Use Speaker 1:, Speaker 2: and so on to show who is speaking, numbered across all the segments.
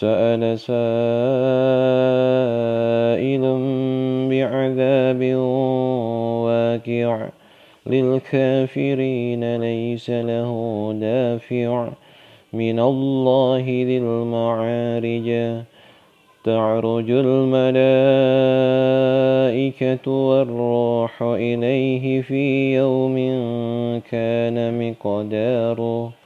Speaker 1: سأل سائل بعذاب واقع للكافرين ليس له دافع من الله ذي المعارج. تعرج الملائكة والروح إليه في يوم كان مقداره.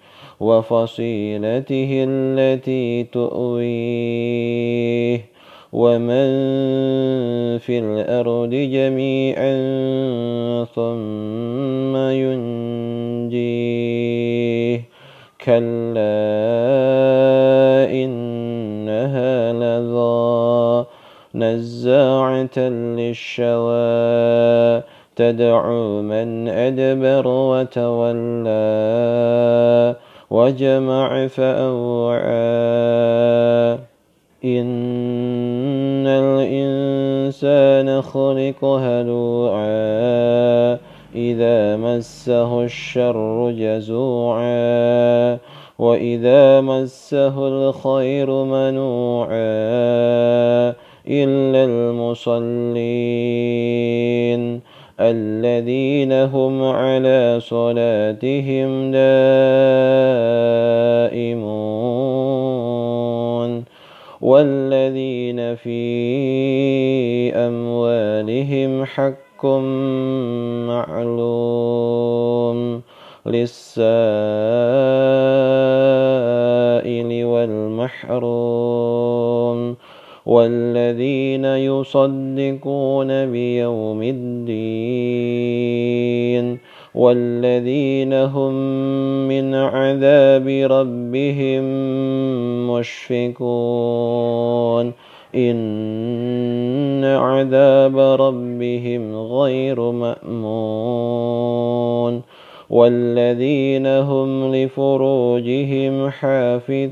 Speaker 1: وفصيلته التي تؤويه. ومن في الأرض جميعا ثم ينجيه. كلا إنها لظى نزاعة للشوى. تدعو من أدبر وتولى. وجمع فأوعى. إن الإنسان خلق هلوعا. إذا مسه الشر جزوعا. وإذا مسه الخير منوعا. إلا المصلين. الذين هم على صلاتهم دائمون والذين في أموالهم حق معلوم للسائل والمحروم والذين يصدقون بيوم الدين والذين هم من عذاب ربهم مشفقون. إن عذاب ربهم غير مأمون. والذين هم لفروجهم حافظون.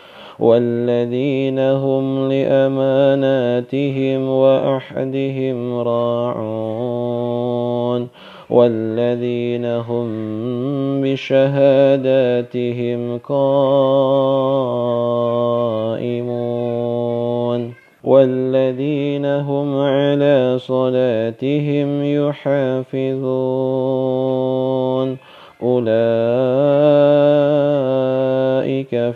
Speaker 1: والذين هم لأماناتهم وأحدهم راعون والذين هم بشهاداتهم قائمون والذين هم على صلاتهم يحافظون أولئك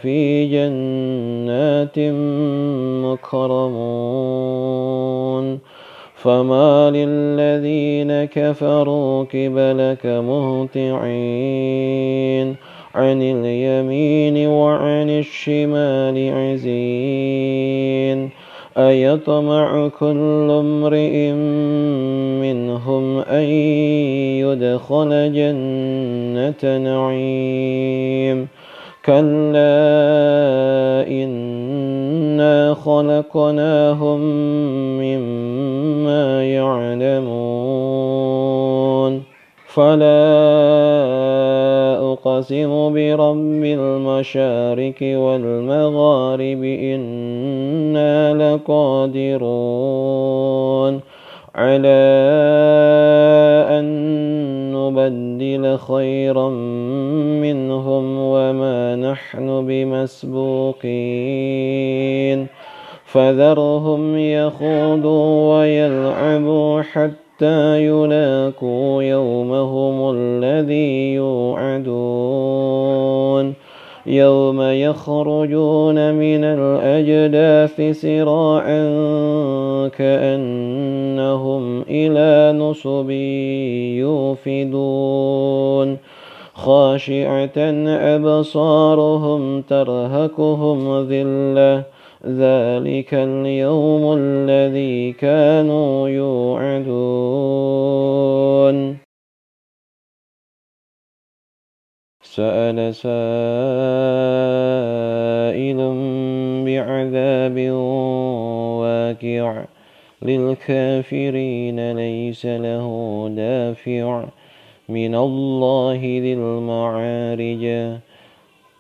Speaker 1: في جنات مكرمون. فما للذين كفروا قبلك مهطعين. عن اليمين وعن الشمال عزين. أيطمع كل امرئ منهم أن يدخل جنة نعيم. كلا إنا خلقناهم مما يعلمون. فلا أقسم برب المشارق والمغارب إنا لقادرون على أن نبدل خيرا منهم وما نحن بمسبوقين فذرهم يخوضوا ويلعبوا حتى يلاقوا يومهم الذي يوعدون يوم يخرجون من الأجداث سراعا كأنهم إلى نصب يوفدون خاشعة أبصارهم ترهكهم ذلة ذلك اليوم الذي كانوا يوعدون. سأل سائل بعذاب واقع. للكافرين ليس له دافع. من الله ذي المعارج.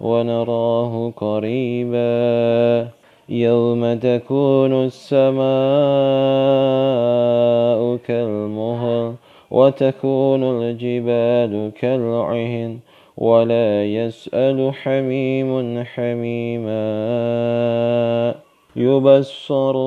Speaker 1: ونراه قريبا. يوم تكون السماء كالمهل وتكون الجبال كالعهن ولا يسأل حميم حميما. يبصرونهم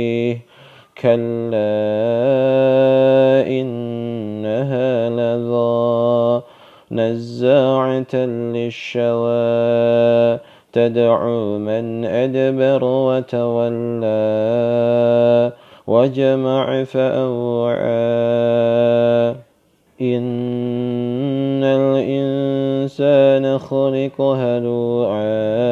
Speaker 1: كلا إنها لظى نزاعة للشوى تدعو من أدبر وتولى وجمع فأوعى إن الإنسان خلق هلوعا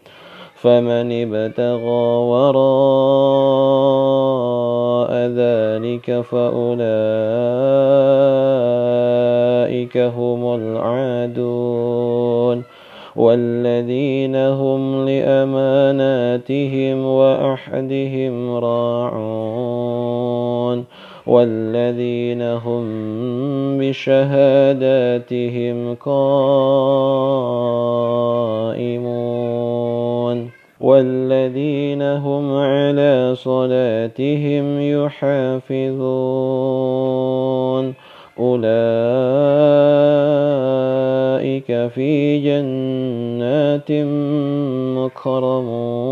Speaker 1: فمن ابتغى وراء ذلك فأولئك هم العادون والذين هم لأماناتهم وأحدهم راعون والذين هم بشهاداتهم قائمون والذين هم على صلاتهم يحافظون أولئك في جنات مكرمون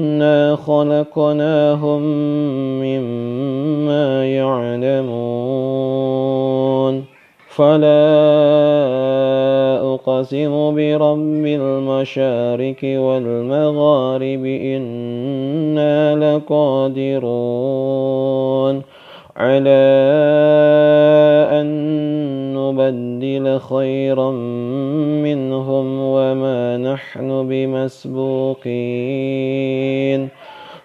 Speaker 1: إنا خلقناهم مما يعلمون. فلا أقسم برب المشارك والمغارب إنا لقادرون. على أن نبدل خيرا منهم وما نحن بمسبوقين.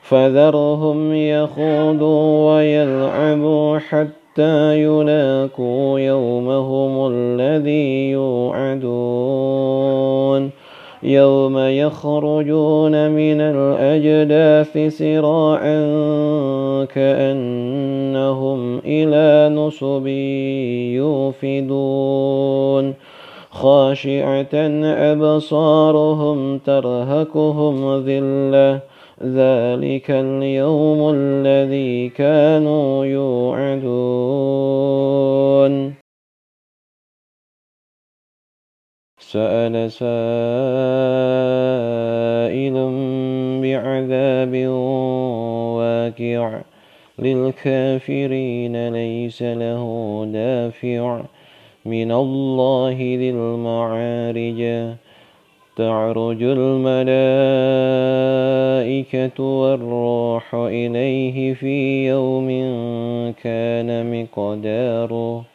Speaker 1: فذرهم يخوضوا ويلعبوا حتى يلاقوا يومهم الذي يوعدون. يوم يخرجون من الأجداث سراعا كأنهم إلى نصب يوفدون. خاشعة أبصارهم ترهكهم ذلة. ذلك اليوم الذي كانوا يوعدون. سأل سائل بعذاب واقع للكافرين ليس له دافع من الله ذي المعارج. تعرج الملائكة والروح إليه في يوم كان مقداره.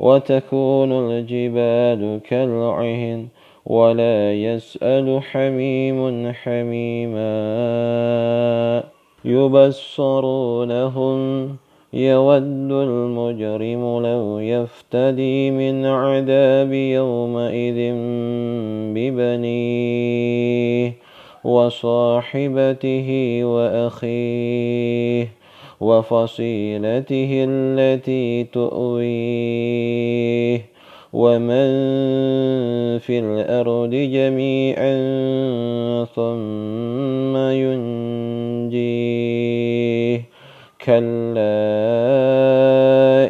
Speaker 1: وتكون الجبال كالعهن ولا يسأل حميم حميما. يبصرونهم يود المجرم لو يفتدي من عذاب يومئذ ببنيه وصاحبته وأخيه. وفصيلته التي تؤويه ومن في الأرض جميعا ثم ينجيه. كلا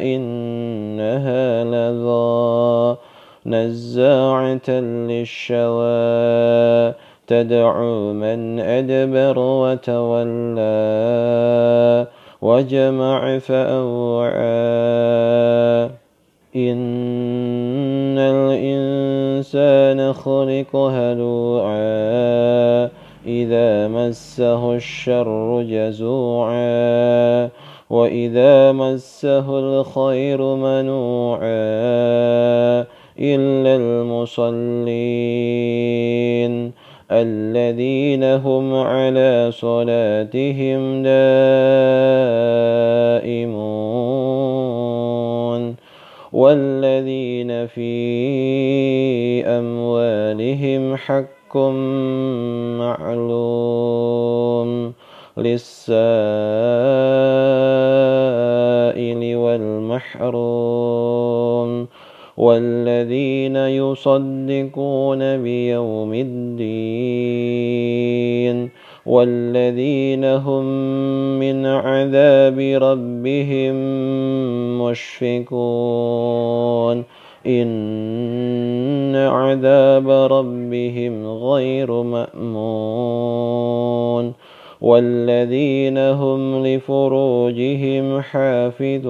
Speaker 1: إنها لظى نزاعة للشوى تدعو من أدبر وتولى. وجمع فأوعى. إن الإنسان خلق هلوعا إذا مسه الشر جزوعا. وإذا مسه الخير منوعا. إلا المصلين. الذين هم على صلاتهم دائمون والذين في أموالهم حق معلوم للسائل والمحروم والذين يصدقون بيوم الدين والذين هم من عذاب ربهم مشفقون. إن عذاب ربهم غير مأمون. والذين هم لفروجهم حافظون.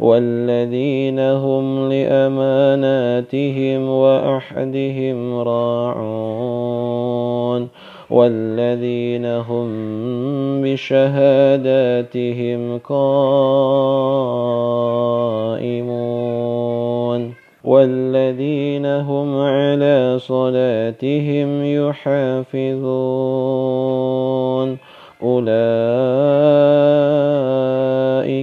Speaker 1: والذين هم لأماناتهم وأحدهم راعون والذين هم بشهاداتهم قائمون والذين هم على صلاتهم يحافظون أولئك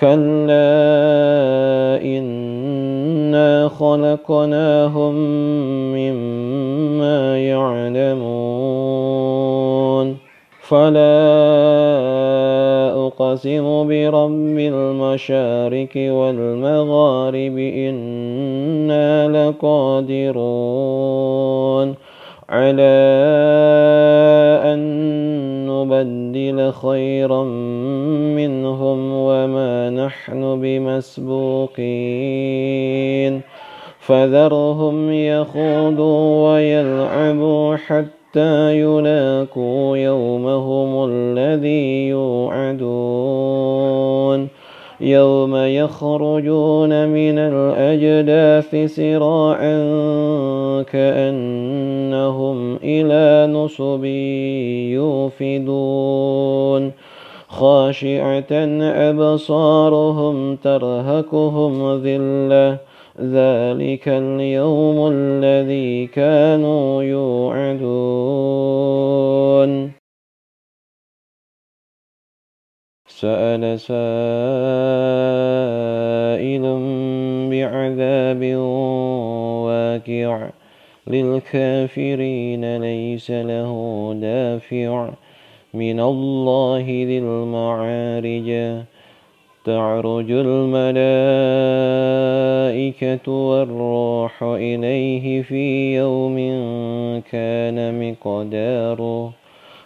Speaker 1: كلا إنا خلقناهم مما يعلمون فلا أقسم برب المشارق والمغارب إنا لقادرون على أن نبدل خيرا منهم وما نحن بمسبوقين. فذرهم يخوضوا ويلعبوا حتى يلاقوا يومهم الذي يوعدون. يوم يخرجون من الأجداث سراعا كأنهم إلى نصب يوفدون. خاشعة أبصارهم ترهكهم ذلة. ذلك اليوم الذي كانوا يوعدون. سأل سائل بعذاب واقع للكافرين ليس له دافع من الله ذي المعارج. تعرج الملائكة والروح إليه في يوم كان مقداره.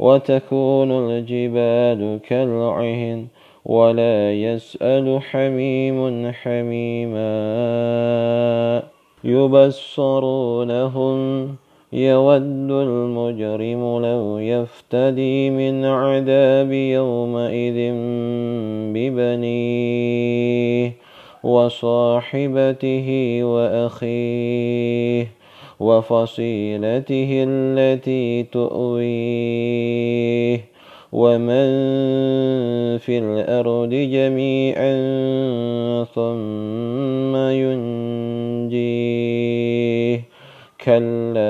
Speaker 1: وتكون الجبال كالعهن ولا يسأل حميم حميما. يبصرونهم يود المجرم لو يفتدي من عذاب يومئذ ببنيه وصاحبته وأخيه. وفصيلته التي تؤويه. ومن في الأرض جميعا ثم ينجيه. كلا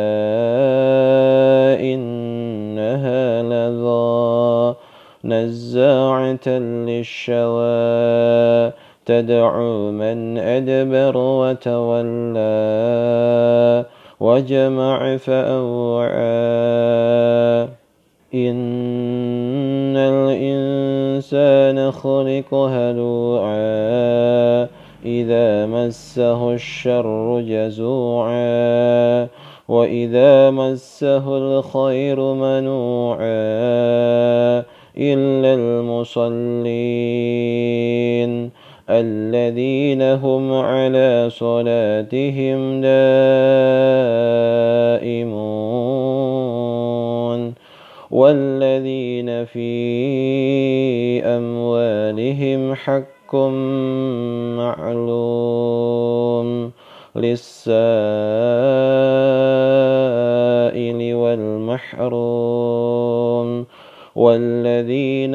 Speaker 1: إنها لظى نزاعة للشوى. تدعو من أدبر وتولى. وجمع فأوعى. إن الإنسان خلق هلوعا إذا مسه الشر جزوعا. وإذا مسه الخير منوعا. إلا المصلين. الذين هم على صلاتهم دائمون والذين في أموالهم حق معلوم للسائل محروم والذين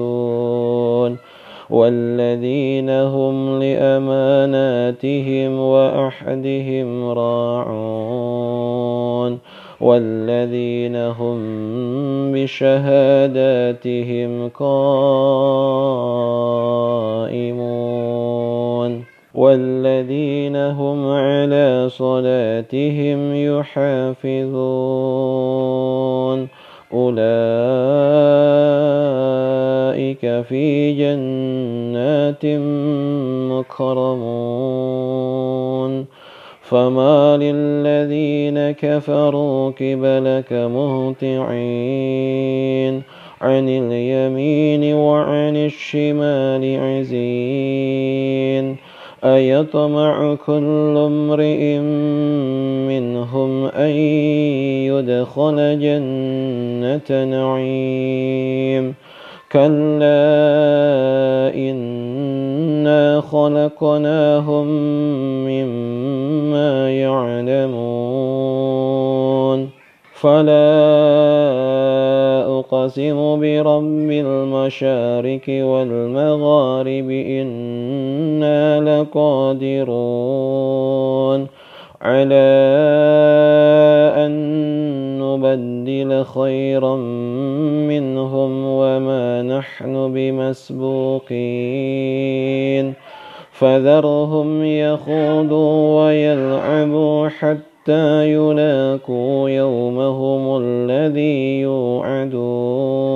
Speaker 1: والذين هم لأماناتهم وأحدهم راعون والذين هم بشهاداتهم قائمون والذين هم على صلاتهم يحافظون أولئك في جنات مكرمون. فما للذين كفروا قبلك مهطعين. عن اليمين وعن الشمال عزين. أيطمع كل امرئ منهم أن يدخل جنة نعيم. كلا إنا خلقناهم مما يعلمون فلا أقسم برب المشارك والمغارب إنا لقادرون على أن نبدل خيرا منهم وما نحن بمسبوقين. فذرهم يخوضوا ويلعبوا حتى يلاقوا يومهم الذي يوعدون.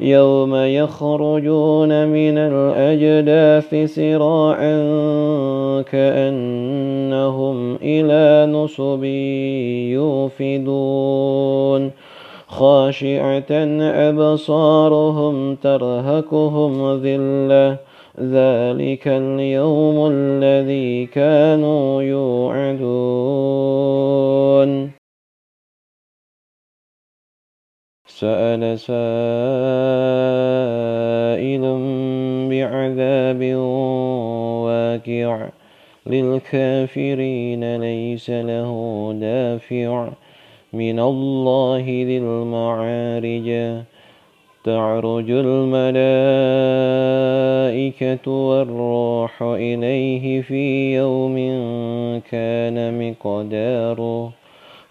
Speaker 1: يوم يخرجون من الأجداث سراعا كأنهم إلى نصب يوفدون. خاشعة أبصارهم ترهكهم ذلة. ذلك اليوم الذي كانوا يوعدون. سأل سائل بعذاب واقع للكافرين ليس له دافع من الله ذي المعارج. تعرج الملائكة والروح إليه في يوم كان مقداره.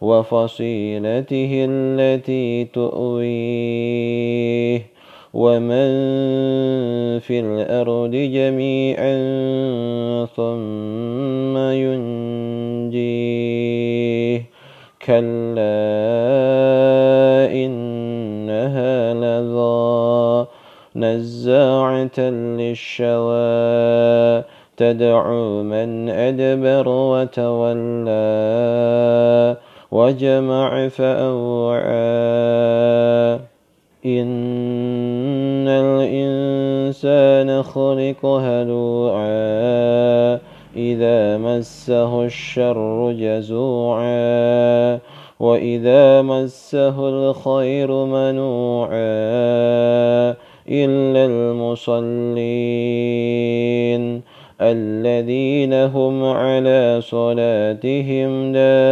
Speaker 1: وفصيلته التي تؤويه ومن في الأرض جميعا ثم ينجيه كلا إنها لظى نزاعة للشوى تدعو من أدبر وتولى وجمع فأوعى. إن الإنسان خلق هلوعا إذا مسه الشر جزوعا. وإذا مسه الخير منوعا. إلا المصلين. الذين هم على صلاتهم دائمون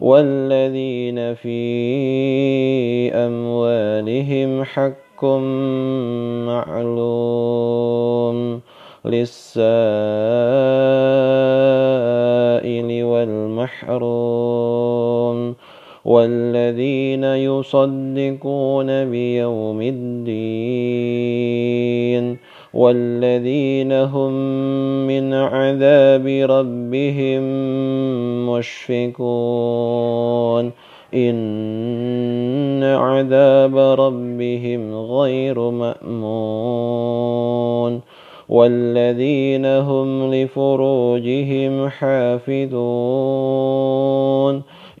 Speaker 1: والذين في أموالهم حق معلوم للسائل والمحروم والذين يصدقون بيوم الدين والذين هم من عذاب ربهم مشفقون. إن عذاب ربهم غير مأمون. والذين هم لفروجهم حافظون.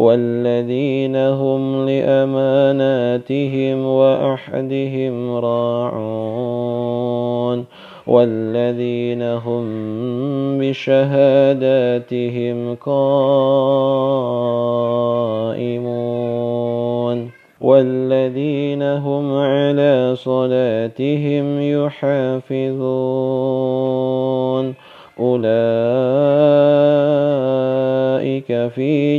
Speaker 1: والذين هم لأماناتهم وأحدهم راعون والذين هم بشهاداتهم قائمون والذين هم على صلاتهم يحافظون أولئك في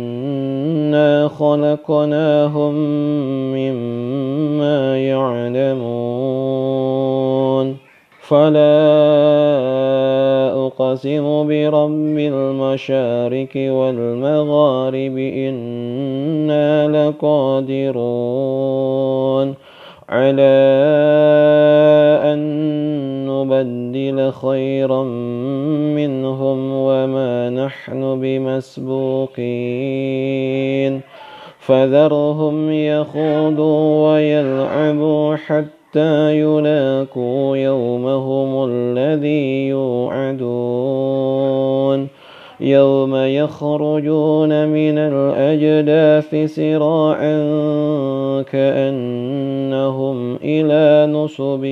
Speaker 1: إنا خلقناهم مما يعلمون فلا أقسم برب المشارك والمغارب إنا لقادرون على أن نبدل خيرا منهم وما نحن بمسبوقين فذرهم يخوضوا ويلعبوا حتى يلاقوا يومهم الذي يوعدون يوم يخرجون من الأجداث سراعا كأنهم إلى نصب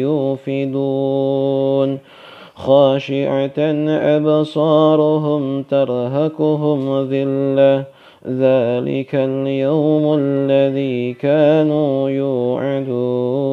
Speaker 1: يوفدون. خاشعة أبصارهم ترهكهم ذلة. ذلك اليوم الذي كانوا يوعدون.